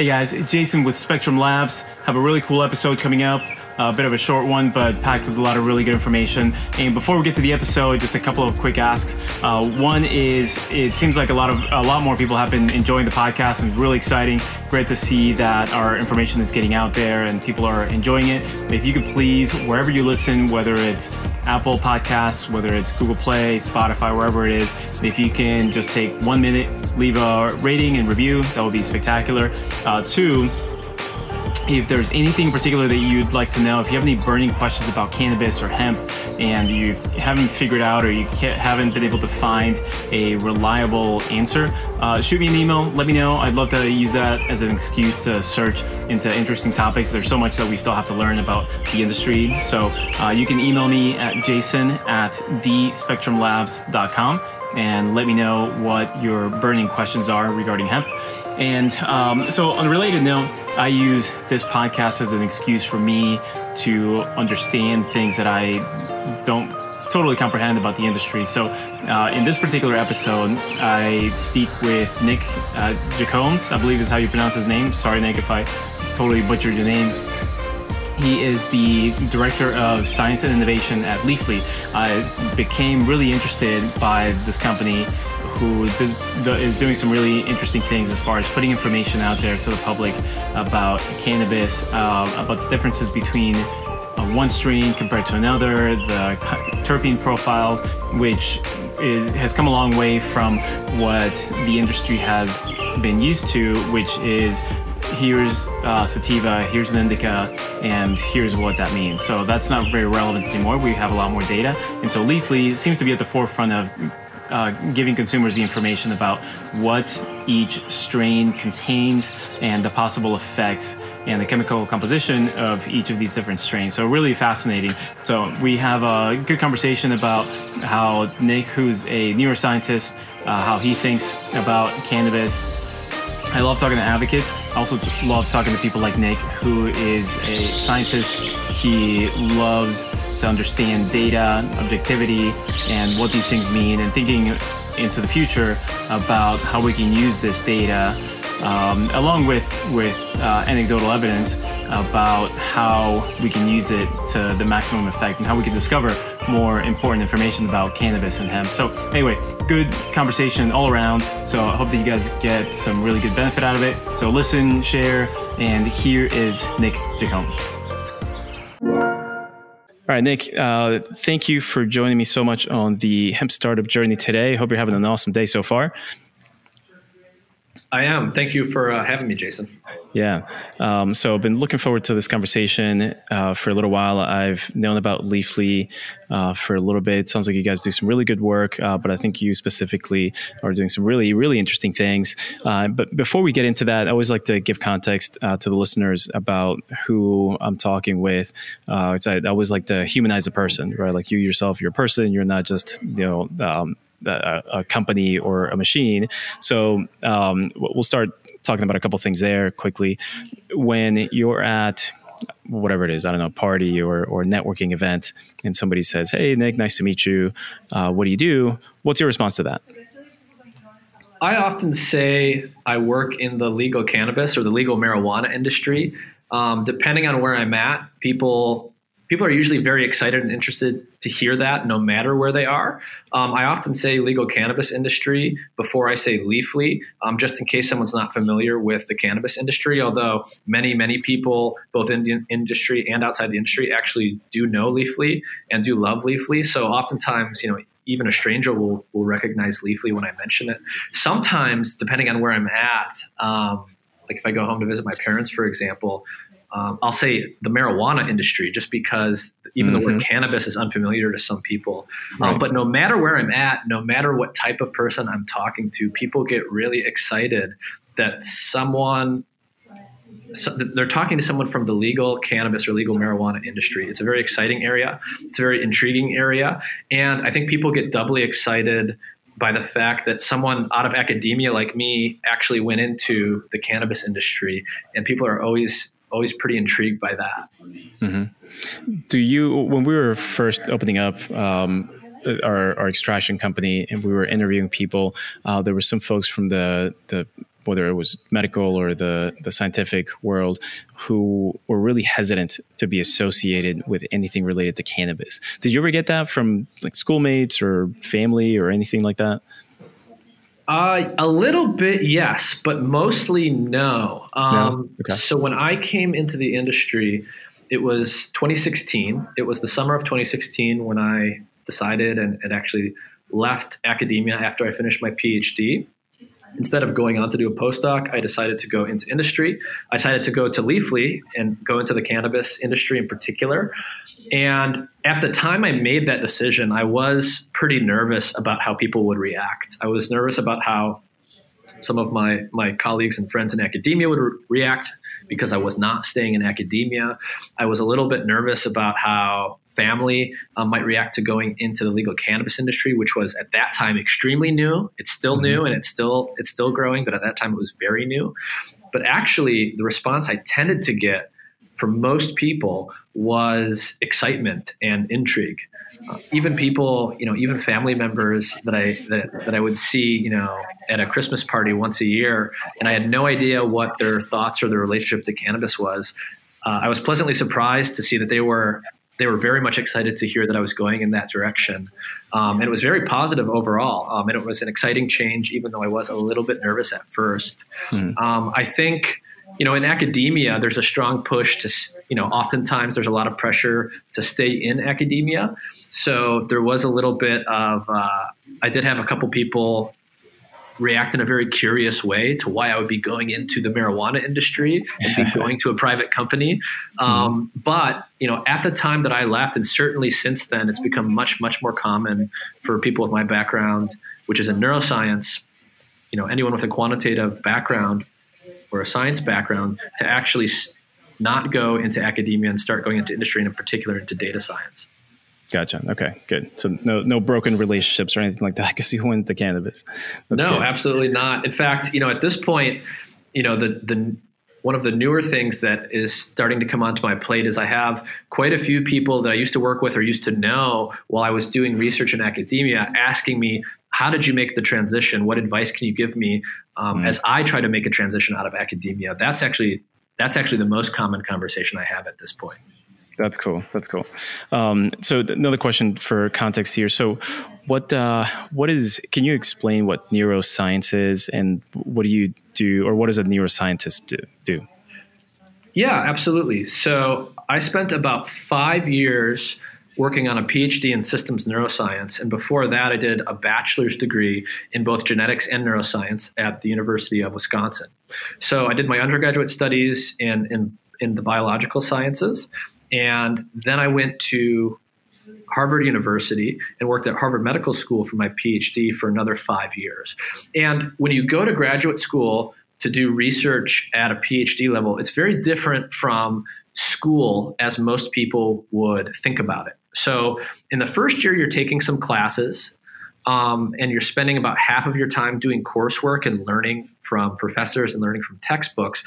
Hey guys, Jason with Spectrum Labs. Have a really cool episode coming up. A bit of a short one, but packed with a lot of really good information. And before we get to the episode, just a couple of quick asks. Uh, one is, it seems like a lot of a lot more people have been enjoying the podcast, and really exciting. Great to see that our information is getting out there and people are enjoying it. If you could please, wherever you listen, whether it's Apple Podcasts, whether it's Google Play, Spotify, wherever it is, if you can just take one minute, leave a rating and review, that would be spectacular. Uh, two if there's anything in particular that you'd like to know, if you have any burning questions about cannabis or hemp and you haven't figured out or you haven't been able to find a reliable answer, uh, shoot me an email. Let me know. I'd love to use that as an excuse to search into interesting topics. There's so much that we still have to learn about the industry. So uh, you can email me at jason at thespectrumlabs.com and let me know what your burning questions are regarding hemp. And um, so, on a related note, I use this podcast as an excuse for me to understand things that I don't totally comprehend about the industry. So, uh, in this particular episode, I speak with Nick uh, Jacobs, I believe is how you pronounce his name. Sorry, Nick, if I totally butchered your name. He is the director of science and innovation at Leafly. I became really interested by this company who is doing some really interesting things as far as putting information out there to the public about cannabis, uh, about the differences between uh, one strain compared to another, the terpene profile, which is, has come a long way from what the industry has been used to, which is here's uh, sativa, here's an indica, and here's what that means. So that's not very relevant anymore. We have a lot more data. And so Leafly seems to be at the forefront of uh, giving consumers the information about what each strain contains and the possible effects and the chemical composition of each of these different strains. So, really fascinating. So, we have a good conversation about how Nick, who's a neuroscientist, uh, how he thinks about cannabis. I love talking to advocates. I also love talking to people like Nick, who is a scientist. He loves to understand data, objectivity, and what these things mean, and thinking into the future about how we can use this data, um, along with with uh, anecdotal evidence about how we can use it to the maximum effect and how we can discover more important information about cannabis and hemp. So anyway, good conversation all around. So I hope that you guys get some really good benefit out of it. So listen, share, and here is Nick Jacobs. All right, Nick, uh, thank you for joining me so much on the hemp startup journey today. Hope you're having an awesome day so far. I am. Thank you for uh, having me, Jason. Yeah. Um, so I've been looking forward to this conversation uh, for a little while. I've known about Leafly uh, for a little bit. It sounds like you guys do some really good work, uh, but I think you specifically are doing some really, really interesting things. Uh, but before we get into that, I always like to give context uh, to the listeners about who I'm talking with. I always like to humanize a person, right? Like you yourself, you're a person. You're not just, you know, um, a, a, company or a machine. So um, we'll start talking about a couple things there quickly. When you're at whatever it is, I don't know, a party or, or networking event, and somebody says, Hey, Nick, nice to meet you. Uh, what do you do? What's your response to that? I often say I work in the legal cannabis or the legal marijuana industry. Um, depending on where I'm at, people people are usually very excited and interested to hear that no matter where they are. Um, I often say legal cannabis industry before I say Leafly, um, just in case someone's not familiar with the cannabis industry. Although many, many people, both in the industry and outside the industry, actually do know Leafly and do love Leafly. So oftentimes, you know, even a stranger will, will recognize Leafly when I mention it. Sometimes, depending on where I'm at, um, like if I go home to visit my parents, for example, um, I'll say the marijuana industry, just because even mm-hmm. the word cannabis is unfamiliar to some people. Um, right. Um, but no matter where I'm at, no matter what type of person I'm talking to, people get really excited that someone so they're talking to someone from the legal cannabis or legal marijuana industry. It's a very exciting area. It's a very intriguing area, and I think people get doubly excited by the fact that someone out of academia like me actually went into the cannabis industry, and people are always always pretty intrigued by that. Mm-hmm. Do you, when we were first opening up, um, our, our, extraction company and we were interviewing people uh, there were some folks from the the whether it was medical or the the scientific world, who were really hesitant to be associated with anything related to cannabis. Did you ever get that from like schoolmates or family or anything like that? Uh, a little bit, yes, but mostly no. Um, no? Okay. So when I came into the industry, it was 2016. It was the summer of 2016 when I decided and, and actually left academia after I finished my PhD instead of going on to do a postdoc, I decided to go into industry. I decided to go to Leafly and go into the cannabis industry in particular. And at the time I made that decision, I was pretty nervous about how people would react. I was nervous about how some of my, my colleagues and friends in academia would re- react because I was not staying in academia. I was a little bit nervous about how family um, might react to going into the legal cannabis industry, which was at that time extremely new. It's still mm-hmm. new and it's still it's still growing, but at that time it was very new. But actually, the response I tended to get from most people was excitement and intrigue. Uh, even people, you know, even family members that I that, that I would see, you know, at a Christmas party once a year, and I had no idea what their thoughts or their relationship to cannabis was. Uh, I was pleasantly surprised to see that they were they were very much excited to hear that I was going in that direction. Um, and it was very positive overall. Um, and it was an exciting change, even though I was a little bit nervous at first. Hmm. Um, I think, you know, in academia, there's a strong push to, you know, oftentimes there's a lot of pressure to stay in academia. So there was a little bit of, uh, I did have a couple people react in a very curious way to why I would be going into the marijuana industry and be going to a private company. Um, but you know, at the time that I left, and certainly since then, it's become much much more common for people with my background, which is in neuroscience. You know, anyone with a quantitative background or a science background to actually not go into academia and start going into industry, and in particular into data science. Gotcha. Okay, good. So no no broken relationships or anything like that because you went to cannabis. That's no, good. absolutely not. In fact, you know, at this point, you know, the the one of the newer things that is starting to come onto my plate is I have quite a few people that I used to work with or used to know while I was doing research in academia asking me, how did you make the transition? What advice can you give me um, mm. as I try to make a transition out of academia? That's actually that's actually the most common conversation I have at this point. That's cool. That's cool. Um, so another question for context here. So, what uh, what is? Can you explain what neuroscience is, and what do you do, or what does a neuroscientist do? do? Yeah, absolutely. So I spent about five years working on a PhD in systems neuroscience, and before that, I did a bachelor's degree in both genetics and neuroscience at the University of Wisconsin. So I did my undergraduate studies in in in the biological sciences. And then I went to Harvard University and worked at Harvard Medical School for my PhD for another five years. And when you go to graduate school to do research at a PhD level, it's very different from school as most people would think about it. So, in the first year, you're taking some classes. Um, and you're spending about half of your time doing coursework and learning from professors and learning from textbooks.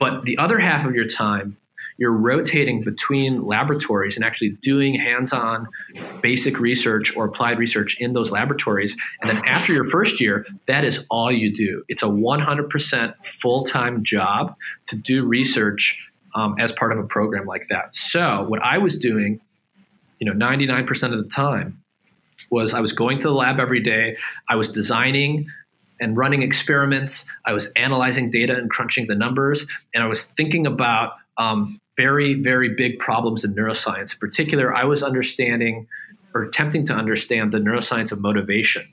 But the other half of your time you're rotating between laboratories and actually doing hands-on basic research or applied research in those laboratories. And then after your first year that is all you do. It's a 100% full-time job to do research um, as part of a program like that. So what i was doing you know 99% of the time was i was going to the lab every day. I was designing and running experiments. I was analyzing data and crunching the numbers, and I was thinking about um, very, very big problems in neuroscience. In particular, I was understanding or attempting to understand the neuroscience of motivation.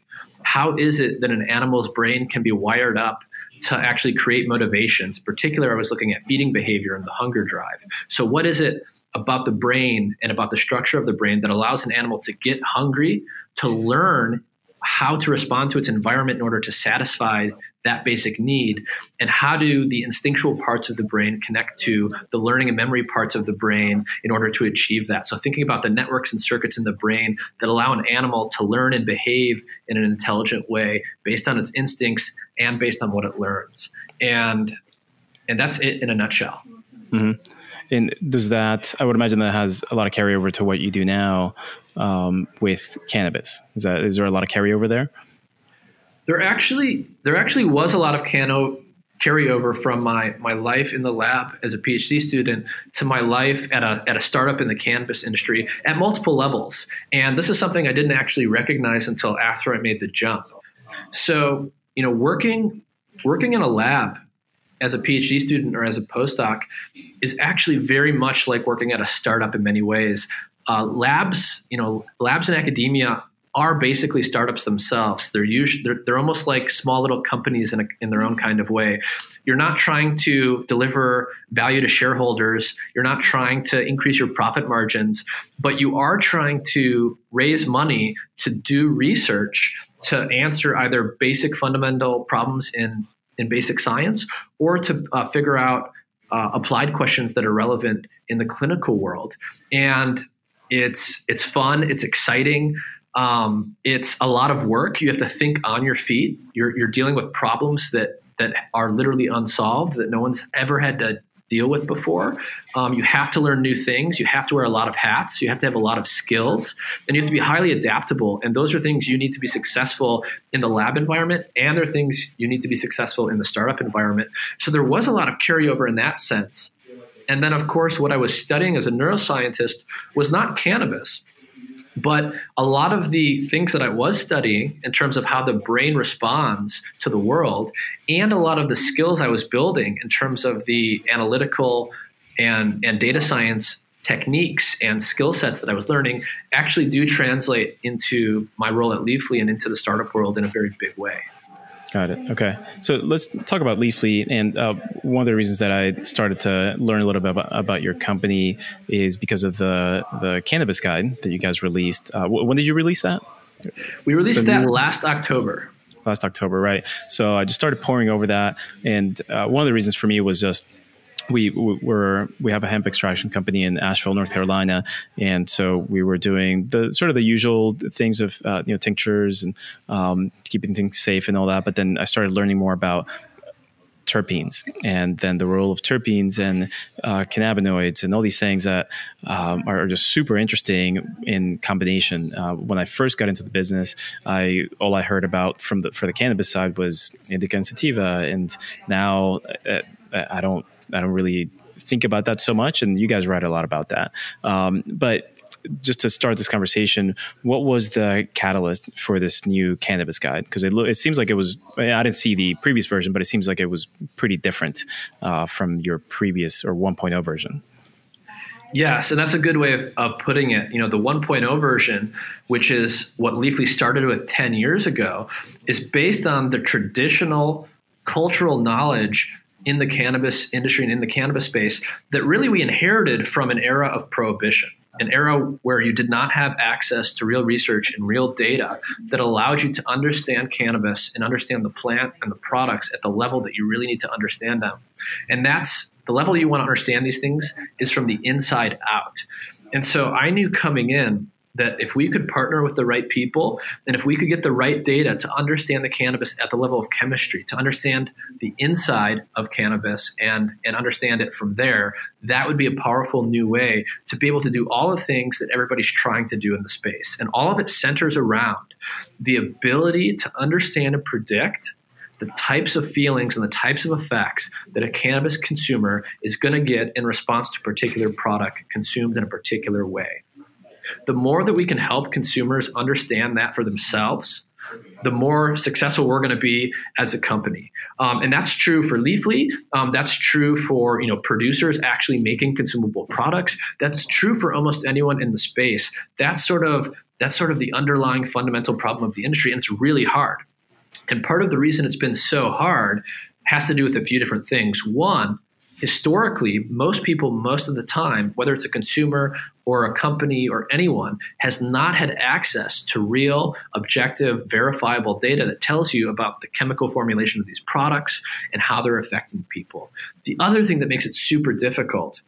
How is it that an animal's brain can be wired up to actually create motivations? In particular, I was looking at feeding behavior and the hunger drive. So, what is it about the brain and about the structure of the brain that allows an animal to get hungry, to learn how to respond to its environment in order to satisfy that basic need and how do the instinctual parts of the brain connect to the learning and memory parts of the brain in order to achieve that? So thinking about the networks and circuits in the brain that allow an animal to learn and behave in an intelligent way based on its instincts and based on what it learns. And and that's it in a nutshell. Mm-hmm. and does that i would imagine that has a lot of carryover to what you do now um, with cannabis. Is that is there a lot of carryover there there actually there actually was a lot of cano carryover from my my life in the lab as a PhD student to my life at a at a startup in the cannabis industry at multiple levels. And this is something I didn't actually recognize until after I made the jump. So, you know, working working in a lab as a PhD student or as a postdoc is actually very much like working at a startup in many ways. Uh, labs, you know, labs in academia are basically startups themselves. They're usually they're, they're almost like small little companies in, a, in their own kind of way. You're not trying to deliver value to shareholders. You're not trying to increase your profit margins, but you are trying to raise money to do research to answer either basic fundamental problems in in basic science or to uh, figure out uh, applied questions that are relevant in the clinical world. And it's it's fun. It's exciting. Um, it's a lot of work. You have to think on your feet. You're, you're dealing with problems that that are literally unsolved that no one's ever had to deal with before. Um, you have to learn new things. You have to wear a lot of hats. You have to have a lot of skills, and you have to be highly adaptable. And those are things you need to be successful in the lab environment, and they're things you need to be successful in the startup environment. So there was a lot of carryover in that sense. And then, of course, what I was studying as a neuroscientist was not cannabis. But a lot of the things that I was studying in terms of how the brain responds to the world, and a lot of the skills I was building in terms of the analytical and, and data science techniques and skill sets that I was learning actually do translate into my role at Leafly and into the startup world in a very big way. Got it. Okay. So let's talk about Leafly. And uh, one of the reasons that I started to learn a little bit about, about, your company is because of the the cannabis guide that you guys released. Uh, when did you release that? We released that last October. Last October, right? So I just started pouring over that, and uh, one of the reasons for me was just we were we have a hemp extraction company in Asheville, North Carolina, and so we were doing the sort of the usual things of uh, you know tinctures and um, keeping things safe and all that. But then I started learning more about terpenes and then the role of terpenes and uh, cannabinoids and all these things that um, are, just super interesting in combination. Uh, when I first got into the business, I all I heard about from the for the cannabis side was indica and sativa, and now uh, I don't I don't really think about that so much, and you guys write a lot about that. Um, but just to start this conversation, what was the catalyst for this new cannabis guide? Because it, it seems like it was, I didn't see the previous version, but it seems like it was pretty different uh, from your previous or 1.0 version. Yes, and that's a good way of, of putting it. You know, the 1.0 version, which is what Leafly started with 10 years ago, is based on the traditional cultural knowledge in the cannabis industry and in the cannabis space that really we inherited from an era of prohibition an era where you did not have access to real research and real data that allowed you to understand cannabis and understand the plant and the products at the level that you really need to understand them. And that's the level you want to understand these things is from the inside out. And so I knew coming in that if we could partner with the right people and if we could get the right data to understand the cannabis at the level of chemistry to understand the inside of cannabis and and understand it from there that would be a powerful new way to be able to do all the things that everybody's trying to do in the space. And all of it centers around the ability to understand and predict the types of feelings and the types of effects that a cannabis consumer is going to get in response to a particular product consumed in a particular way the more that we can help consumers understand that for themselves, the more successful we're going to be as a company. Um, and that's true for Leafly. Um, that's true for you know producers actually making consumable products. That's true for almost anyone in the space. That's sort of that's sort of the underlying fundamental problem of the industry, and it's really hard. And part of the reason it's been so hard has to do with a few different things. One, historically, most people, most of the time, whether it's a consumer or a company or anyone, has not had access to real, objective, verifiable data that tells you about the chemical formulation of these products and how they're affecting people. The other thing that makes it super difficult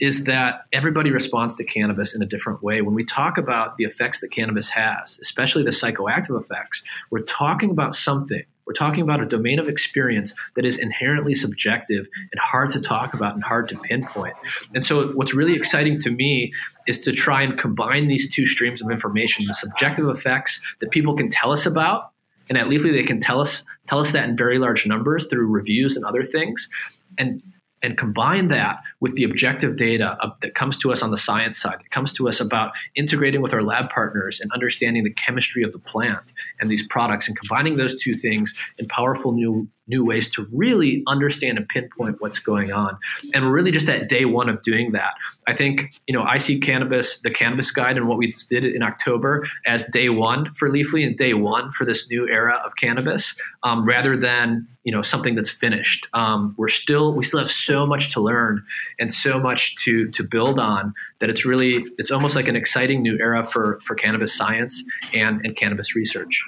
is that everybody responds to cannabis in a different way. When we talk about the effects that cannabis has, especially the psychoactive effects, we're talking about something we're talking about a domain of experience that is inherently subjective and hard to talk about and hard to pinpoint. And so, what's really exciting to me is to try and combine these two streams of information the subjective effects that people can tell us about And at Leafly, they can tell us tell us that in very large numbers through reviews and other things. And and combine that with the objective data of, that comes to us on the science side, that comes to us about integrating with our lab partners and understanding the chemistry of the plant and these products, and combining those two things in powerful new new ways to really understand and pinpoint what's going on. And really just at day one of doing that. I think, you know, I see cannabis, the cannabis guide and what we did in October as day one for Leafly and day one for this new era of cannabis, um, rather than, you know, something that's finished. Um, we're still, we still have so much to learn and so much to, to build on that it's really, it's almost like an exciting new era for, for cannabis science and, and cannabis research.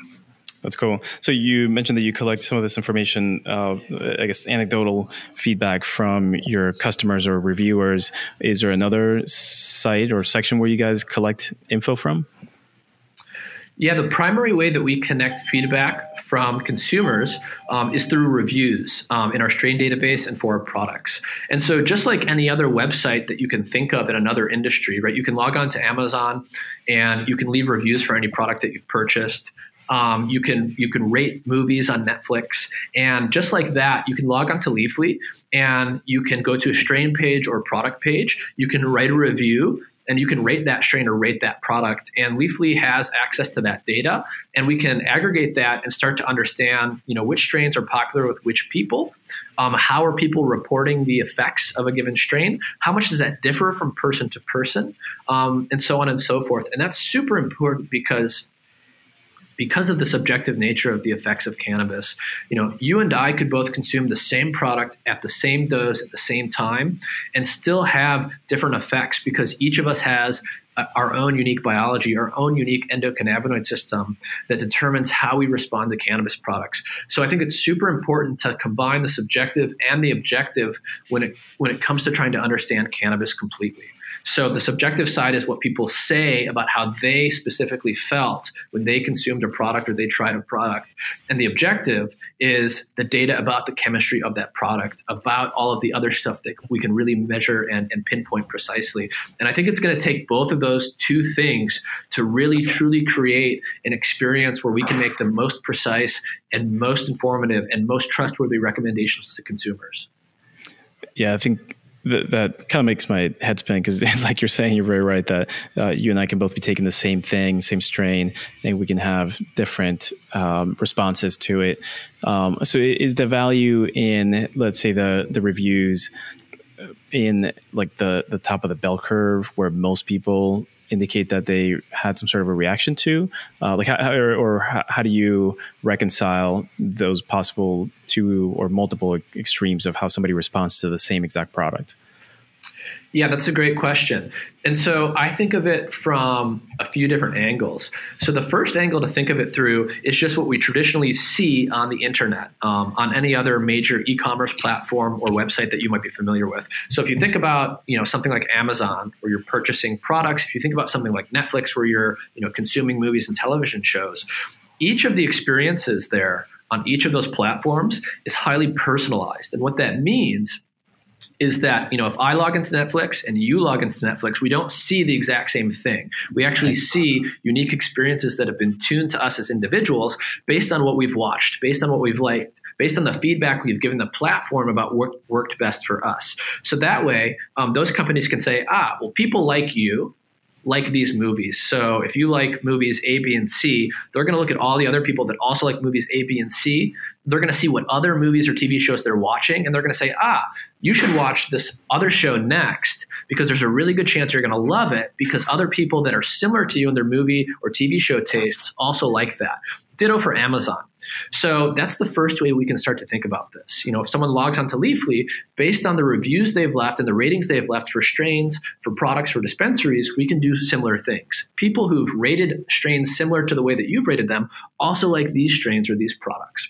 That's cool. So you mentioned that you collect some of this information, uh, I guess, anecdotal feedback from your customers or reviewers. Is there another site or section where you guys collect info from? Yeah, the primary way that we connect feedback from consumers um, is through reviews um, in our strain database and for our products. And so, just like any other website that you can think of in another industry, right? You can log on to Amazon and you can leave reviews for any product that you've purchased. Um, you can you can rate movies on Netflix, and just like that, you can log on to Leafly and you can go to a strain page or product page. You can write a review and you can rate that strain or rate that product. And Leafly has access to that data, and we can aggregate that and start to understand, you know, which strains are popular with which people, um, how are people reporting the effects of a given strain, how much does that differ from person to person, um, and so on and so forth. And that's super important because because of the subjective nature of the effects of cannabis, you know, you and I could both consume the same product at the same dose at the same time and still have different effects because each of us has uh, our own unique biology, our own unique endocannabinoid system that determines how we respond to cannabis products. So I think it's super important to combine the subjective and the objective when it when it comes to trying to understand cannabis completely. So the subjective side is what people say about how they specifically felt when they consumed a product or they tried a product. And the objective is the data about the chemistry of that product, about all of the other stuff that we can really measure and, and pinpoint precisely. And I think it's going to take both of those two things to really truly create an experience where we can make the most precise and most informative and most trustworthy recommendations to consumers. Yeah, I think that, that kind of makes my head spin because, like you're saying, you're very right that uh, you and I can both be taking the same thing, same strain, and we can have different um, responses to it. Um, so, is the value in, let's say, the the reviews in like the the top of the bell curve, where most people indicate that they had some sort of a reaction to? Uh, like, how, or, or how do you reconcile those possible two or multiple extremes of how somebody responds to the same exact product? Yeah, that's a great question. And so I think of it from a few different angles. So the first angle to think of it through is just what we traditionally see on the internet, um, on any other major e-commerce platform or website that you might be familiar with. So if you think about you know something like Amazon, where you're purchasing products, if you think about something like Netflix, where you're you know consuming movies and television shows, each of the experiences there on each of those platforms is highly personalized. And what that means is that you know if I log into Netflix and you log into Netflix, we don't see the exact same thing. We actually see unique experiences that have been tuned to us as individuals based on what we've watched, based on what we've liked, based on the feedback we've given the platform about what worked best for us. So that way, um, those companies can say, ah, well, people like you like these movies. So if you like movies A, B, and C, they're going to look at all the other people that also like movies A, B, and C. They're going to see what other movies or TV shows they're watching, and they're going to say, ah, you should watch this other show next because there's a really good chance you're going to love it because other people that are similar to you in their movie or TV show tastes also like that. Ditto for Amazon. So that's the first way we can start to think about this. You know, if someone logs onto Leafly, based on the reviews they've left and the ratings they've left for strains, for products, for dispensaries, we can do similar things. People who've rated strains similar to the way that you've rated them also like these strains or these products.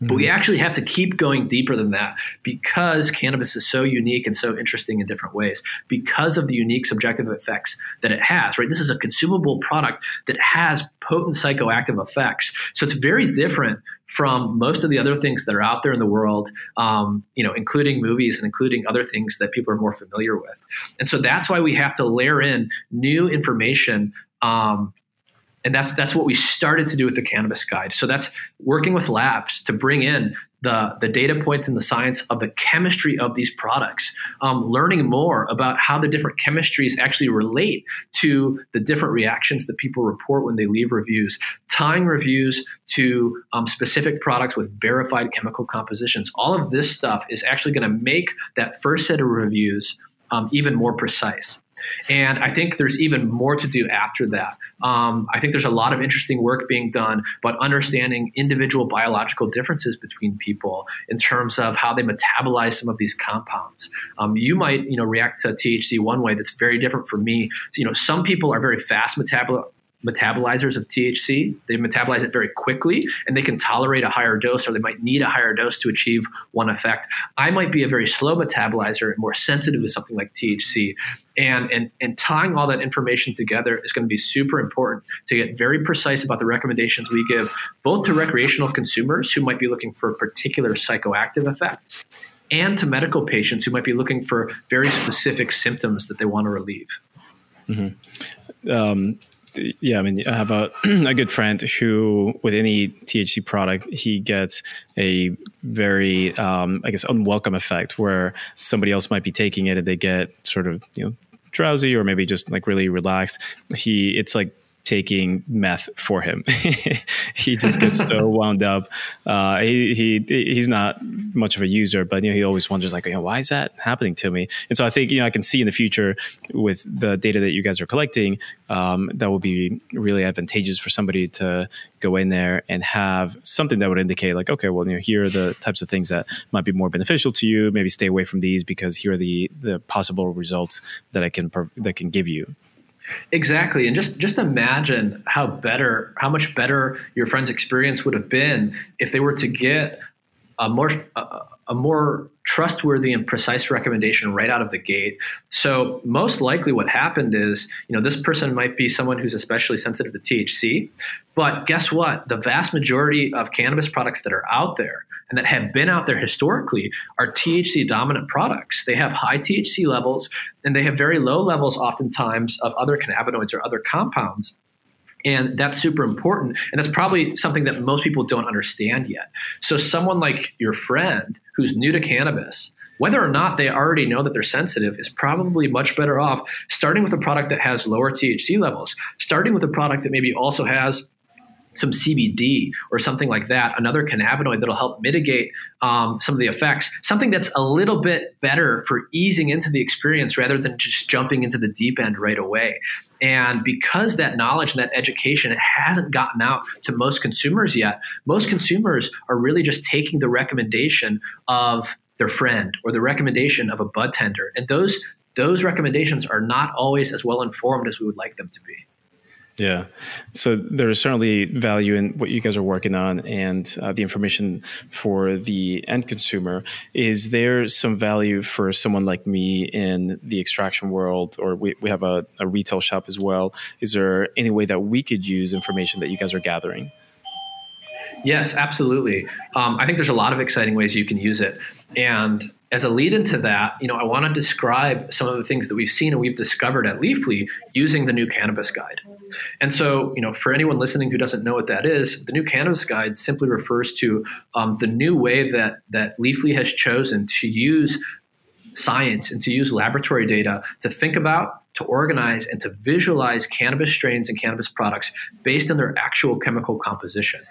But we mm-hmm. actually have to keep going deeper than that because cannabis is so unique and so interesting in different ways because of the unique subjective effects that it has, right? This is a consumable product that has potent psychoactive effects. So it's very different from most of the other things that are out there in the world, um, you know, including movies and including other things that people are more familiar with. And so that's why we have to layer in new information um, And that's that's what we started to do with the cannabis guide. So that's working with labs to bring in the, the data points and the science of the chemistry of these products, um, learning more about how the different chemistries actually relate to the different reactions that people report when they leave reviews, tying reviews to um, specific products with verified chemical compositions. All of this stuff is actually going to make that first set of reviews um, even more precise. And I think there's even more to do after that. Um, I think there's a lot of interesting work being done, but understanding individual biological differences between people in terms of how they metabolize some of these compounds. Um, you might, you know, react to THC one way that's very different from me. You know, some people are very fast metabol- metabolizers of THC. They metabolize it very quickly and they can tolerate a higher dose or they might need a higher dose to achieve one effect. I might be a very slow metabolizer and more sensitive to something like THC. And, and, and tying all that information together is going to be super important to get very precise about the recommendations we give both to recreational consumers who might be looking for a particular psychoactive effect and to medical patients who might be looking for very specific symptoms that they want to relieve. Mm-hmm. Um, yeah, I mean, I have a, a good friend who, with any THC product, he gets a very, um, I guess, unwelcome effect where somebody else might be taking it and they get sort of, you know, drowsy or maybe just like really relaxed. He, it's like taking meth for him. he just gets so wound up. Uh, he, he he's not much of a user, but you know he always wonders like, you know, why is that happening to me? And so I think you know I can see in the future with the data that you guys are collecting, um, that will be really advantageous for somebody to go in there and have something that would indicate like, okay, well, you know, here are the types of things that might be more beneficial to you. Maybe stay away from these because here are the the possible results that I can that can give you. Exactly. And just just imagine how better how much better your friend's experience would have been if they were to get a more a, a more trustworthy and precise recommendation right out of the gate. So most likely what happened is, you know, this person might be someone who's especially sensitive to THC, but guess what? The vast majority of cannabis products that are out there and that have been out there historically are THC dominant products. They have high THC levels and they have very low levels oftentimes of other cannabinoids or other compounds. And that's super important. And that's probably something that most people don't understand yet. So, someone like your friend who's new to cannabis, whether or not they already know that they're sensitive, is probably much better off starting with a product that has lower THC levels, starting with a product that maybe also has some CBD or something like that, another cannabinoid that'll help mitigate um, some of the effects, something that's a little bit better for easing into the experience rather than just jumping into the deep end right away. And because that knowledge and that education hasn't gotten out to most consumers yet, most consumers are really just taking the recommendation of their friend or the recommendation of a bud tender. And those those recommendations are not always as well informed as we would like them to be. Yeah. So there is certainly value in what you guys are working on and uh, the information for the end consumer. Is there some value for someone like me in the extraction world, or we, we have a, a retail shop as well? Is there any way that we could use information that you guys are gathering? Yes, absolutely. Um, I think there's a lot of exciting ways you can use it. And as a lead into that, you know, I want to describe some of the things that we've seen and we've discovered at Leafly using the new cannabis guide. And so, you know, for anyone listening who doesn't know what that is, the new cannabis guide simply refers to um, the new way that that Leafly has chosen to use science and to use laboratory data to think about, to organize, and to visualize cannabis strains and cannabis products based on their actual chemical composition.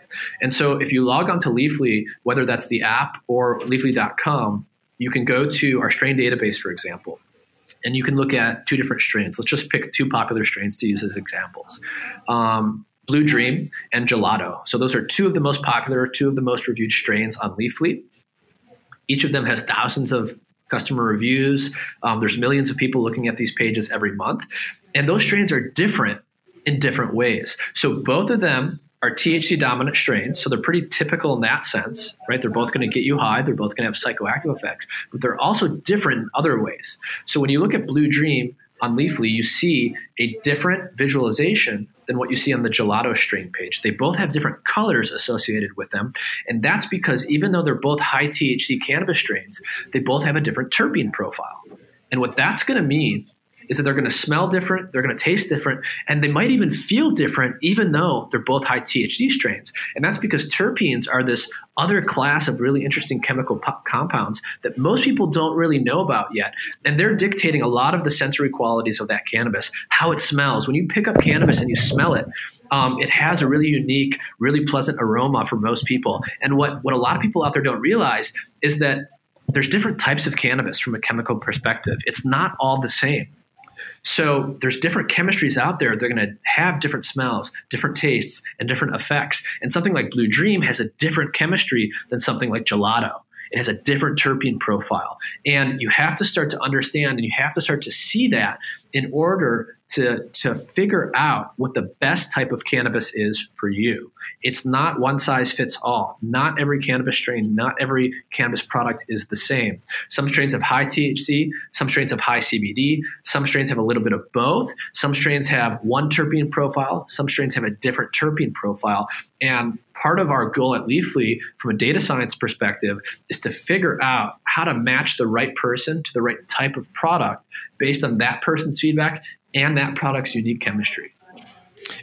And so, if you log on to Leafly, whether that's the app or leafly.com, you can go to our strain database, for example and you can look at two different strains. Let's just pick two popular strains to use as examples. Um, Blue Dream and Gelato. So those are two of the most popular, two of the most reviewed strains on Leafly. Each of them has thousands of customer reviews. Um, there's millions of people looking at these pages every month, and those strains are different in different ways. So both of them are THC dominant strains, so they're pretty typical in that sense, right? They're both going to get you high, they're both going to have psychoactive effects, but they're also different in other ways. So when you look at Blue Dream on Leafly, you see a different visualization than what you see on the gelato strain page. They both have different colors associated with them, and that's because even though they're both high THC cannabis strains, they both have a different terpene profile. And what that's going to mean is that they're going to smell different, they're going to taste different, and they might even feel different, even though they're both high THC strains. And that's because terpenes are this other class of really interesting chemical po- compounds that most people don't really know about yet. And they're dictating a lot of the sensory qualities of that cannabis, how it smells. When you pick up cannabis and you smell it, um, it has a really unique, really pleasant aroma for most people. And what, what a lot of people out there don't realize is that there's different types of cannabis from a chemical perspective. It's not all the same. So there's different chemistries out there. They're going to have different smells, different tastes, and different effects. And something like Blue Dream has a different chemistry than something like gelato. It has a different terpene profile. And you have to start to understand and you have to start to see that in order to, to figure out what the best type of cannabis is for you. It's not one size fits all. Not every cannabis strain, not every cannabis product is the same. Some strains have high THC, some strains have high CBD, some strains have a little bit of both. Some strains have one terpene profile, some strains have a different terpene profile. And part of our goal at Leafly from a data science perspective is to figure out how to match the right person to the right type of product based on that person's feedback and that product's unique chemistry.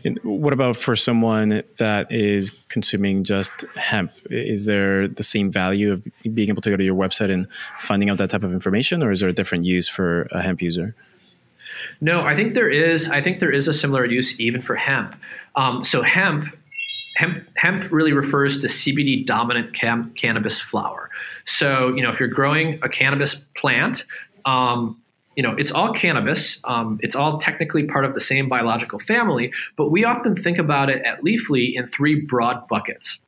And what about for someone that is consuming just hemp? Is there the same value of being able to go to your website and finding out that type of information, or is there a different use for a hemp user? No, I think there is. I think there is a similar use even for hemp. Um, so hemp hemp, hemp really refers to CBD dominant cam- cannabis flower. So, you know, if you're growing a cannabis plant, um, you know, it's all cannabis. Um, it's all technically part of the same biological family, but we often think about it at Leafly in three broad buckets.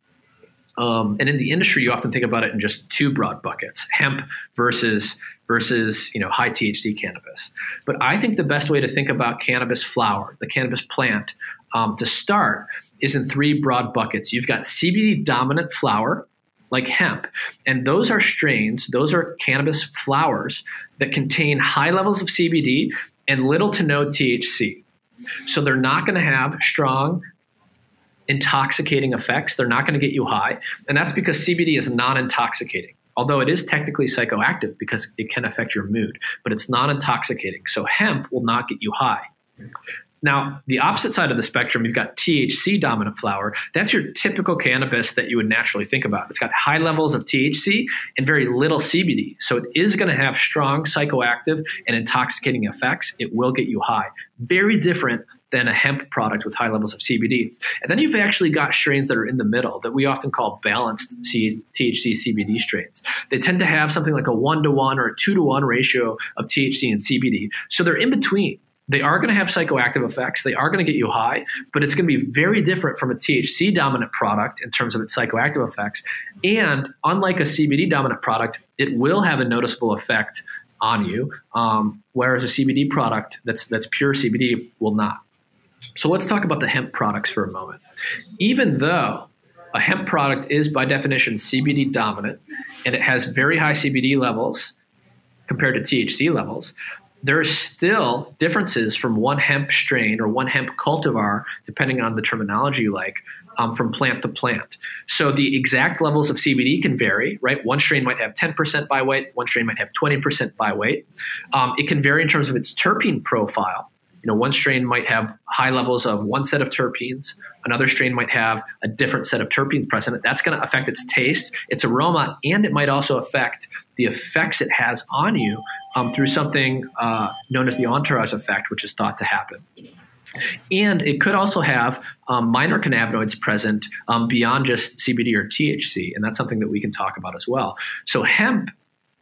Um, and in the industry, you often think about it in just two broad buckets: hemp versus versus you know high THC cannabis. But I think the best way to think about cannabis flower, the cannabis plant, um, to start is in three broad buckets. You've got CBD dominant flower, like hemp. And those are strains, those are cannabis flowers that contain high levels of CBD and little to no THC. So they're not going to have strong intoxicating effects. They're not going to get you high. And that's because CBD is non intoxicating. Although it is technically psychoactive because it can affect your mood, but it's non intoxicating. So hemp will not get you high. Now, the opposite side of the spectrum, you've got THC dominant flower. That's your typical cannabis that you would naturally think about. It's got high levels of THC and very little CBD. So it is going to have strong psychoactive and intoxicating effects. It will get you high. Very different than a hemp product with high levels of CBD. And then you've actually got strains that are in the middle that we often call balanced THC CBD strains. They tend to have something like a one to one or a two to one ratio of THC and CBD. So they're in between. They are going to have psychoactive effects. They are going to get you high, but it's going to be very different from a THC dominant product in terms of its psychoactive effects. And unlike a CBD dominant product, it will have a noticeable effect on you, um, whereas a CBD product that's that's pure CBD will not. So let's talk about the hemp products for a moment. Even though a hemp product is by definition CBD dominant and it has very high CBD levels compared to THC levels, there are still differences from one hemp strain or one hemp cultivar, depending on the terminology you like, um, from plant to plant. So the exact levels of CBD can vary, right? One strain might have 10% by weight, one strain might have 20% by weight. Um, it can vary in terms of its terpene profile. You know, one strain might have high levels of one set of terpenes. Another strain might have a different set of terpenes present. That's going to affect its taste, its aroma, and it might also affect the effects it has on you um, through something uh, known as the entourage effect, which is thought to happen. And it could also have um, minor cannabinoids present um, beyond just CBD or THC, and that's something that we can talk about as well. So hemp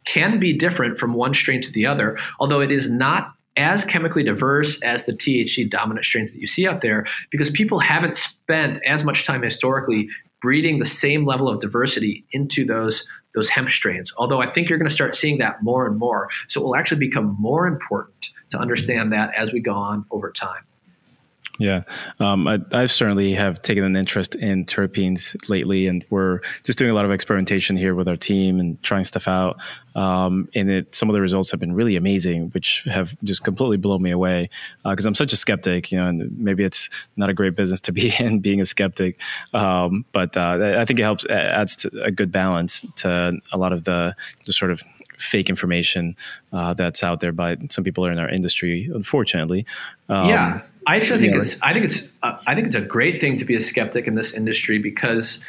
can be different from one strain to the other, although it is not as chemically diverse as the THC dominant strains that you see out there because people haven't spent as much time historically breeding the same level of diversity into those those hemp strains. Although I think you're going to start seeing that more and more. So it will actually become more important to understand that as we go on over time. Yeah, um, I, I, certainly have taken an interest in terpenes lately, and we're just doing a lot of experimentation here with our team and trying stuff out. Um, and it, some of the results have been really amazing, which have just completely blown me away. Because uh, I'm such a skeptic, you know, and maybe it's not a great business to be in, being a skeptic. Um, but uh, I think it helps adds a good balance to a lot of the the sort of fake information uh, that's out there by some people are in our industry, unfortunately. Um, yeah, I actually think it's. I think it's. Uh, I think it's a great thing to be a skeptic in this industry because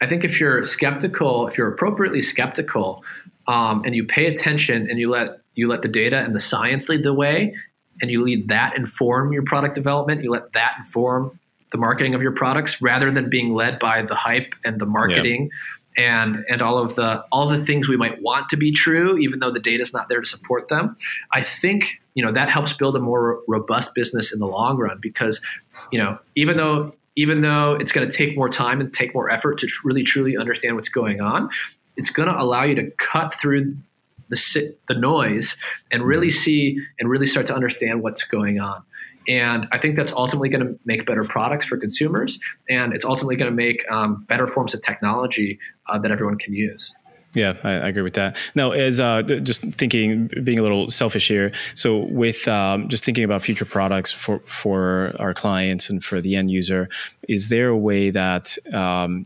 I think if you're skeptical, if you're appropriately skeptical, um, and you pay attention and you let you let the data and the science lead the way, and you lead that inform your product development, you let that inform the marketing of your products rather than being led by the hype and the marketing. And and all of the all the things we might want to be true even though the data is not there to support them i think you know that helps build a more robust business in the long run because you know even though even though it's going to take more time and take more effort to really truly understand what's going on it's going to allow you to cut through the the noise and really see and really start to understand what's going on and I think that's ultimately going to make better products for consumers, and it's ultimately going to make um, better forms of technology uh, that everyone can use. Yeah, I, I, agree with that. Now, as uh, just thinking, being a little selfish here. So, with um, just thinking about future products for for our clients and for the end user, is there a way that um,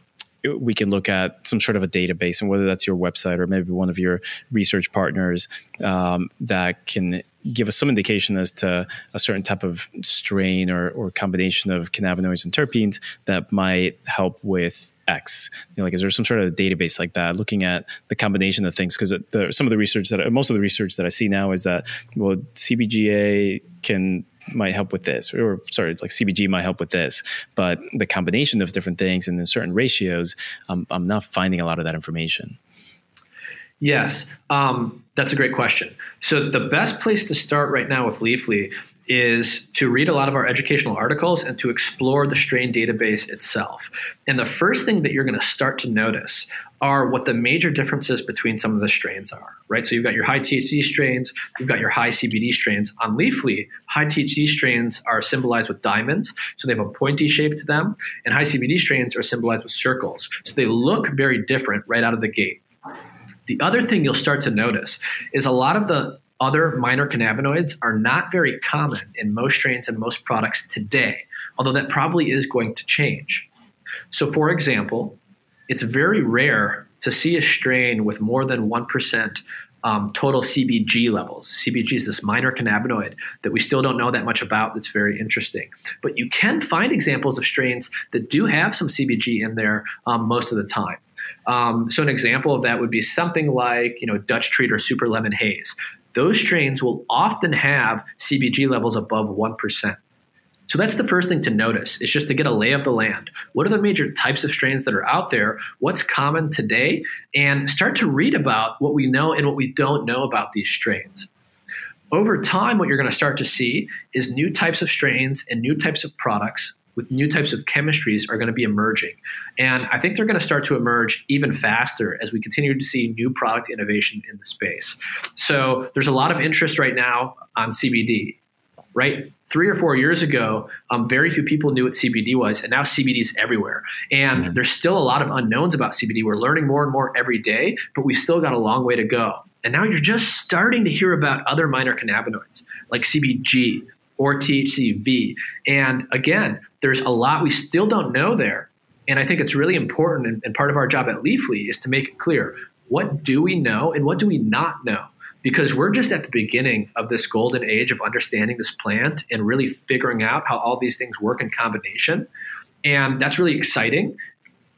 we can look at some sort of a database, and whether that's your website or maybe one of your research partners um, that can give us some indication as to a certain type of strain or, or combination of cannabinoids and terpenes that might help with X? You know, like, is there some sort of database like that, looking at the combination of things? Because some of the research that most of the research that I see now is that well, CBGA can might help with this, or sorry, like CBG might help with this, but the combination of different things and in certain ratios, um, I'm not finding a lot of that information. Yes, um, that's a great question. So the best place to start right now with Leafly is to read a lot of our educational articles and to explore the strain database itself. And the first thing that you're going to start to notice are what the major differences between some of the strains are, right? So you've got your high THC strains, you've got your high CBD strains. On Leafly, high THC strains are symbolized with diamonds, so they have a pointy shape to them, and high CBD strains are symbolized with circles. So they look very different right out of the gate. The other thing you'll start to notice is a lot of the other minor cannabinoids are not very common in most strains and most products today, although that probably is going to change. So, for example, it's very rare to see a strain with more than 1% um, total CBG levels. CBG is this minor cannabinoid that we still don't know that much about that's very interesting. But you can find examples of strains that do have some CBG in there um, most of the time. Um, so an example of that would be something like you know Dutch Treat or Super Lemon Haze. Those strains will often have CBG levels above one percent. So that's the first thing to notice. Is just to get a lay of the land. What are the major types of strains that are out there? What's common today? And start to read about what we know and what we don't know about these strains. Over time, what you're going to start to see is new types of strains and new types of products with new types of chemistries are going to be emerging. And I think they're going to start to emerge even faster as we continue to see new product innovation in the space. So there's a lot of interest right now on CBD, right? Three or four years ago, um, very few people knew what CBD was, and now CBD is everywhere. And mm-hmm. there's still a lot of unknowns about CBD. We're learning more and more every day, but we still got a long way to go. And now you're just starting to hear about other minor cannabinoids like CBG, or THCV. And again, there's a lot we still don't know there. And I think it's really important, and, part of our job at Leafly is to make it clear what do we know and what do we not know? Because we're just at the beginning of this golden age of understanding this plant and really figuring out how all these things work in combination. And that's really exciting.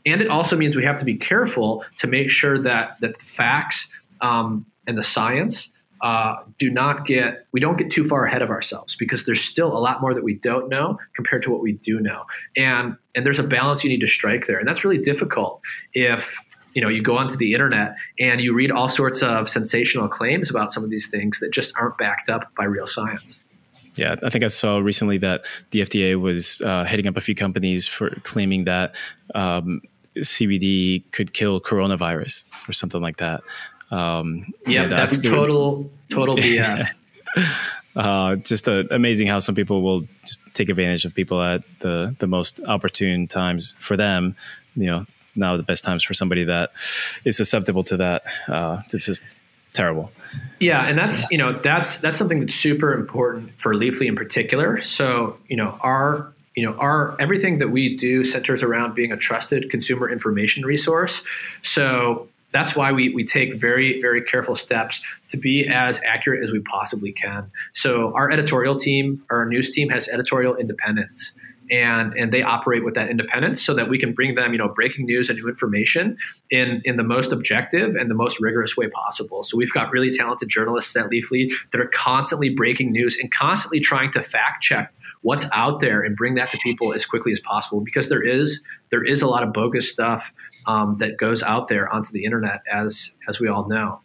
And it also means we have to be careful to make sure that, that the facts um, and the science uh, do not get we don't get too far ahead of ourselves because there's still a lot more that we don't know compared to what we do know. And and there's a balance you need to strike there. And that's really difficult if you know you go onto the internet and you read all sorts of sensational claims about some of these things that just aren't backed up by real science. Yeah, I think I saw recently that the FDA was uh, heading up a few companies for claiming that um, CBD could kill coronavirus or something like that. Um, yeah, that's total total BS. uh, just uh, amazing how some people will just take advantage of people at the the most opportune times for them. You know, now the best times for somebody that is susceptible to that. Uh, it's just terrible. Yeah, and that's you know that's that's something that's super important for Leafly in particular. So you know our you know our everything that we do centers around being a trusted consumer information resource. So that's why we, we take very, very careful steps to be as accurate as we possibly can. So our editorial team, our news team has editorial independence and and they operate with that independence so that we can bring them you know breaking news and new information in in the most objective and the most rigorous way possible so we've got really talented journalists at leafly that are constantly breaking news and constantly trying to fact check what's out there and bring that to people as quickly as possible because there is there is a lot of bogus stuff um, that goes out there onto the internet as as we all know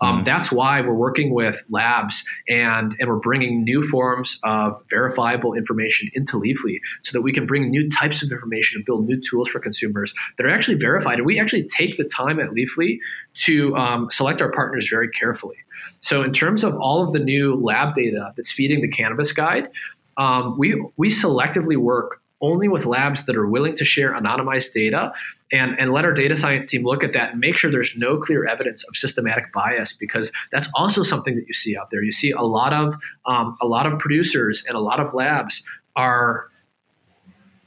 um, mm-hmm. That's why we're working with labs and, and we're bringing new forms of verifiable information into Leafly so that we can bring new types of information and build new tools for consumers that are actually verified. And we actually take the time at Leafly to um, select our partners very carefully. So, in terms of all of the new lab data that's feeding the cannabis guide, um, we, we selectively work only with labs that are willing to share anonymized data and, and let our data science team look at that and make sure there's no clear evidence of systematic bias because that's also something that you see out there. You see a lot of um, a lot of producers and a lot of labs are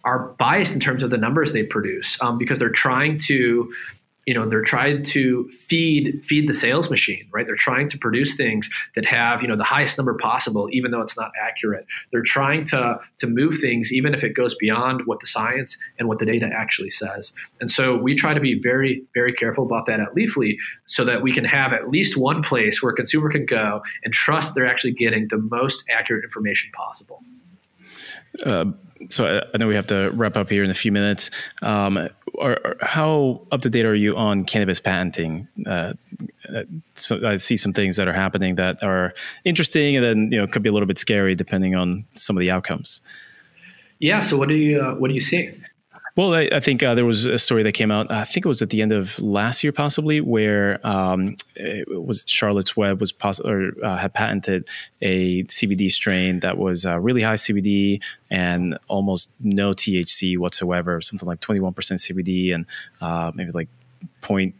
are biased in terms of the numbers they produce um, because they're trying to you know they're trying to feed feed the sales machine right? They're trying to produce things that have you know the highest number possible even though it's not accurate. They're trying to to move things even if it goes beyond what the science and what the data actually says. And so we try to be very very careful about that at leafly so that we can have at least one place where a consumer can go and trust they're actually getting the most accurate information possible uh, so I know we have to wrap up here in a few minutes. Um, are, how up to date are you on cannabis patenting? Uh, uh, so I see some things that are happening that are interesting, and then you know could be a little bit scary depending on some of the outcomes. Yeah. So what do you uh, what are you seeing? Well, I, I think uh, there was a story that came out. I think it was at the end of last year, possibly, where um, it was Charlotte's Web was poss- or uh, had patented a CBD strain that was uh, really high CBD and almost no THC whatsoever, something like twenty one percent CBD and uh, maybe like point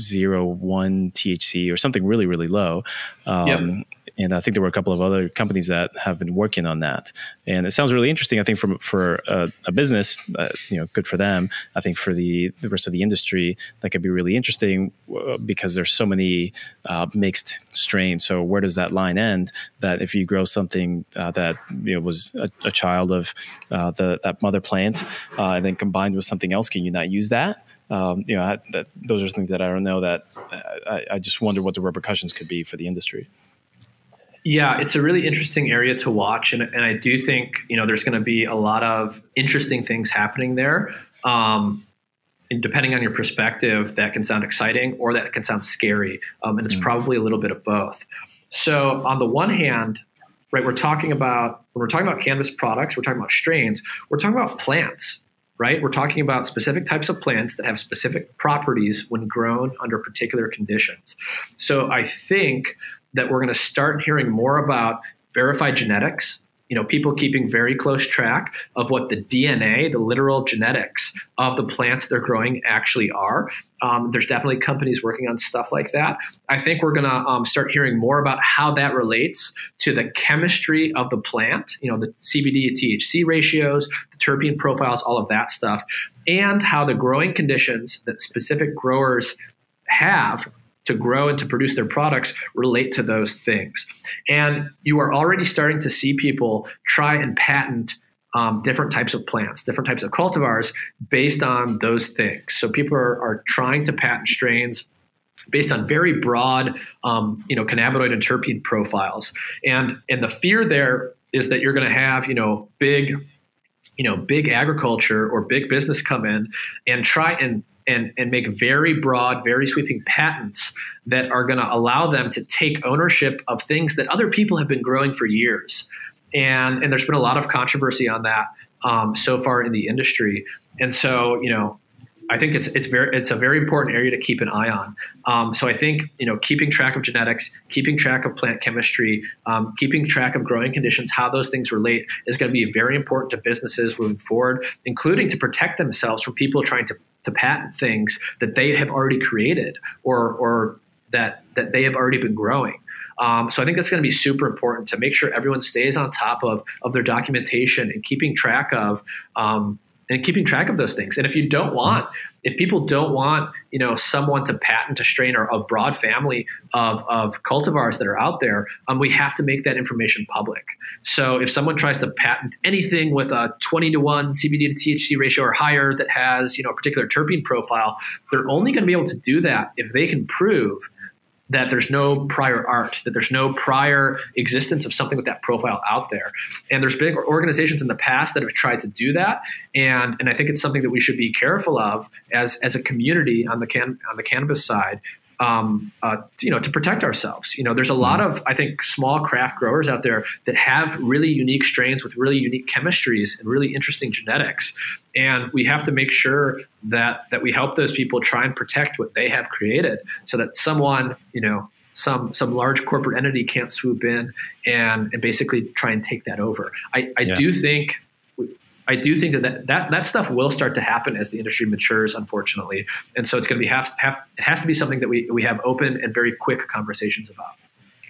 zero one THC or something really really low. Um, yep and I think there were a couple of other companies that have been working on that. And it sounds really interesting. I think for for a, a business, uh, you know, good for them. I think for the the rest of the industry, that could be really interesting uh, because there's so many uh, mixed strains. So where does that line end? That if you grow something uh, that you know was a, a child of uh, the that mother plant, uh, and then combined with something else, can you not use that? Um, you know, I, that, those are things that I don't know. That I, I just wonder what the repercussions could be for the industry. Yeah, it's a really interesting area to watch, and, and I do think you know there's going to be a lot of interesting things happening there. Um, and depending on your perspective, that can sound exciting or that can sound scary, um, and it's mm. probably a little bit of both. So, on the one hand, right, we're talking about when we're talking about cannabis products, we're talking about strains, we're talking about plants, right? We're talking about specific types of plants that have specific properties when grown under particular conditions. So, I think that we're going to start hearing more about verified genetics you know people keeping very close track of what the dna the literal genetics of the plants they're growing actually are. Um, there's definitely companies working on stuff like that. I think we're going to um, start hearing more about how that relates to the chemistry of the plant you know the cbd thc ratios the terpene profiles all of that stuff and how the growing conditions that specific growers have to grow and to produce their products relate to those things. And you are already starting to see people try and patent um, different types of plants, different types of cultivars based on those things. So people are, are trying to patent strains based on very broad, um, you know, cannabinoid and terpene profiles. And and the fear there is that you're going to have, you know, big, you know, big agriculture or big business come in and try and and, and make very broad, very sweeping patents that are going to allow them to take ownership of things that other people have been growing for years. And, and there's been a lot of controversy on that um, so far in the industry. And so, you know, I think it's it's very it's a very important area to keep an eye on. Um, so I think you know keeping track of genetics, keeping track of plant chemistry, um, keeping track of growing conditions, how those things relate is going to be very important to businesses moving forward, including to protect themselves from people trying to to patent things that they have already created or or that that they have already been growing. Um, so I think that's going to be super important to make sure everyone stays on top of of their documentation and keeping track of um, and keeping track of those things. And if you don't want, if people don't want, you know, someone to patent a strain or a broad family of, of cultivars that are out there, um, we have to make that information public. So if someone tries to patent anything with a 20 to 1 CBD to THC ratio or higher that has, you know, a particular terpene profile, they're only going to be able to do that if they can prove that there's no prior art, that there's no prior existence of something with that profile out there. And there's big organizations in the past that have tried to do that, and and I think it's something that we should be careful of as as a community on the can on the cannabis side um, uh, you know, to protect ourselves. You know, there's a lot of, I think, small craft growers out there that have really unique strains with really unique chemistries and really interesting genetics, and we have to make sure that that we help those people try and protect what they have created, so that someone, you know, some some large corporate entity can't swoop in and and basically try and take that over. I, I yeah. do think I do think that, that that that stuff will start to happen as the industry matures, unfortunately, and so it's going to be have it has to be something that we we have open and very quick conversations about.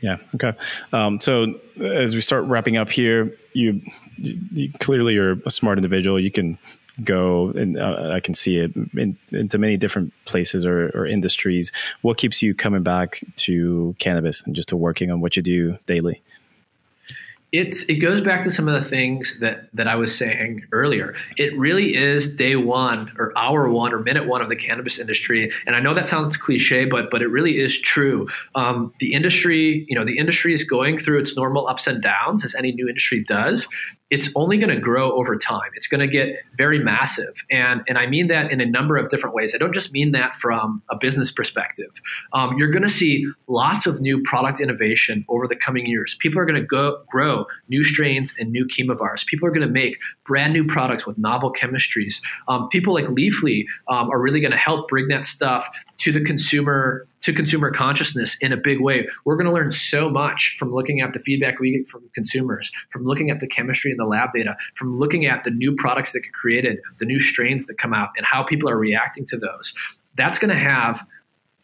Yeah. Okay. Um, so as we start wrapping up here, you, you clearly you're a smart individual. You can go and uh, I can see it in, into many different places or, or, industries. What keeps you coming back to cannabis and just to working on what you do daily? It's it goes back to some of the things that that I was saying earlier. It really is day one or hour one or minute one of the cannabis industry, and I know that sounds cliche, but but it really is true. Um, the industry, you know, the industry is going through its normal ups and downs as any new industry does, it's only going to grow over time. It's going to get very massive. And, and I mean that in a number of different ways. I don't just mean that from a business perspective. Um, you're going to see lots of new product innovation over the coming years. People are going to go, grow new strains and new chemovars. People are going to make brand new products with novel chemistries. Um, people like Leafly um, are really going to help bring that stuff to the consumer to consumer consciousness in a big way. We're going to learn so much from looking at the feedback we get from consumers, from looking at the chemistry and the lab data, from looking at the new products that get created, the new strains that come out, and how people are reacting to those. That's going to have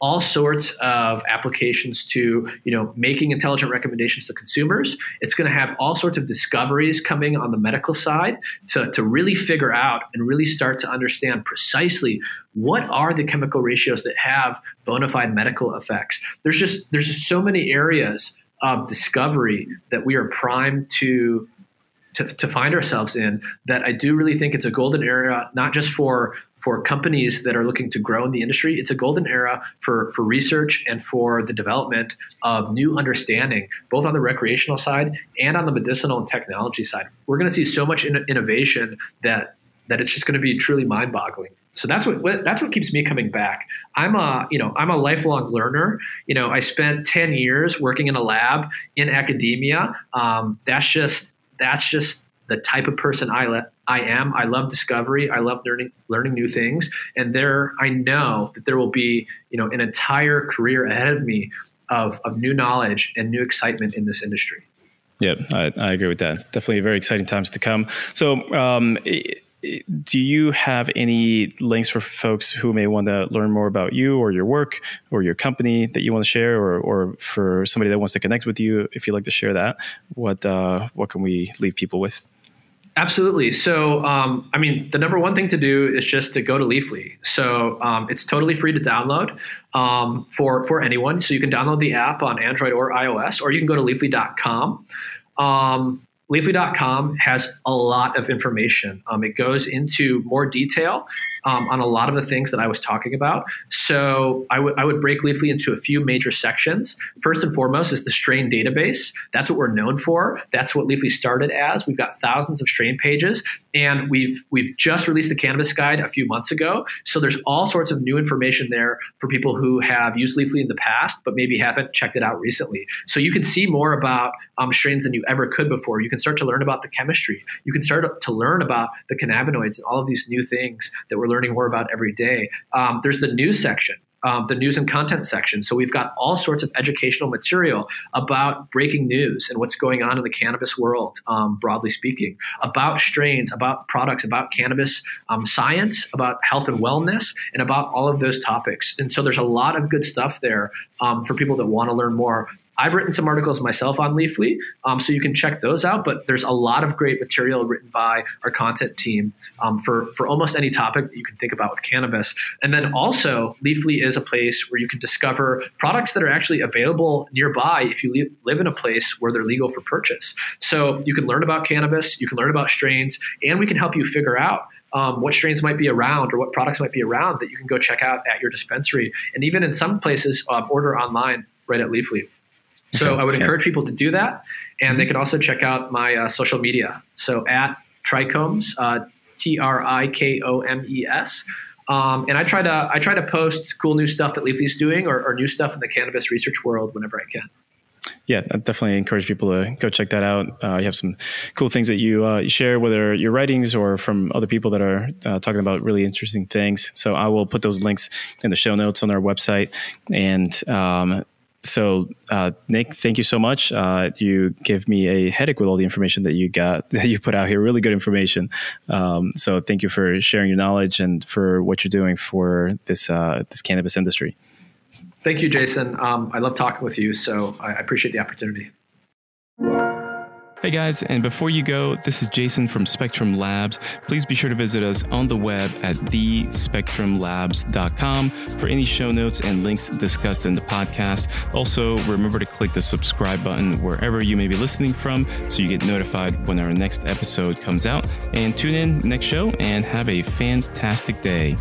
all sorts of applications to you know making intelligent recommendations to consumers. It's going to have all sorts of discoveries coming on the medical side to, to really figure out and really start to understand precisely what are the chemical ratios that have bona fide medical effects. There's just there's just so many areas of discovery that we are primed to to, to find ourselves in that I do really think it's a golden era, not just for for companies that are looking to grow in the industry. It's a golden era for, for research and for the development of new understanding, both on the recreational side and on the medicinal and technology side. We're going to see so much in, innovation that that it's just going to be truly mind-boggling. So that's what, what, that's what keeps me coming back. I'm a you know I'm a lifelong learner. You know I spent ten years working in a lab in academia. Um, that's just that's just the type of person I let I am. I love discovery. I love learning learning new things. And there I know that there will be, you know, an entire career ahead of me of, of new knowledge and new excitement in this industry. Yeah, I, I agree with that. Definitely very exciting times to come. So, um, do you have any links for folks who may want to learn more about you or your work or your company that you want to share, or, or for somebody that wants to connect with you? If you'd like to share that, what uh, what can we leave people with? Absolutely. So, um, I mean, the number one thing to do is just to go to Leafly. So, um, it's totally free to download um, for for anyone. So you can download the app on Android or iOS, or you can go to Leafly.com. Um, Leafly.com has a lot of information. Um, it goes into more detail um, on a lot of the things that I was talking about. So I, w- I would break Leafly into a few major sections. First and foremost is the strain database. That's what we're known for. That's what Leafly started as. We've got thousands of strain pages, and we've we've just released the cannabis guide a few months ago. So there's all sorts of new information there for people who have used Leafly in the past, but maybe haven't checked it out recently. So you can see more about um, strains than you ever could before. You can start to learn about the chemistry. You can start to learn about the cannabinoids and all of these new things that we're learning more about every day. Um, there's the news section. Um, the news and content section. So we've got all sorts of educational material about breaking news and what's going on in the cannabis world, um, broadly speaking, about strains, about products, about cannabis um, science, about health and wellness, and about all of those topics. And so there's a lot of good stuff there um, for people that want to learn more. I've written some articles myself on Leafly, um, so you can check those out. But there's a lot of great material written by our content team um, for for almost any topic that you can think about with cannabis. And then also, Leafly is a place where you can discover products that are actually available nearby if you live in a place where they're legal for purchase. So you can learn about cannabis, you can learn about strains, and we can help you figure out um, what strains might be around or what products might be around that you can go check out at your dispensary. And even in some places, um, order online right at Leafly. So. I would encourage people to do that. And they can also check out my uh, social media. So at Trikomes, uh, T R I K O M E S. Um, and I try to I try to post cool new stuff that Leafly's doing or, or new stuff in the cannabis research world whenever I can yeah, I definitely encourage people to go check that out. Uh, you have some cool things that you uh, share, whether your writings or from other people that are uh, talking about really interesting things. So I will put those links in the show notes on our website. And um, so, uh, Nick, thank you so much. Uh, you gave me a headache with all the information that you got, that you put out here. Really good information. Um, so, thank you for sharing your knowledge and for what you're doing for this uh, this cannabis industry. Thank you, Jason. Um, I love talking with you, so I appreciate the opportunity. Hey guys, and before you go, this is Jason from Spectrum Labs. Please be sure to visit us on the web at thespectrumlabs.com for any show notes and links discussed in the podcast. Also, remember to click the subscribe button wherever you may be listening from so you get notified when our next episode comes out. And tune in next show and have a fantastic day.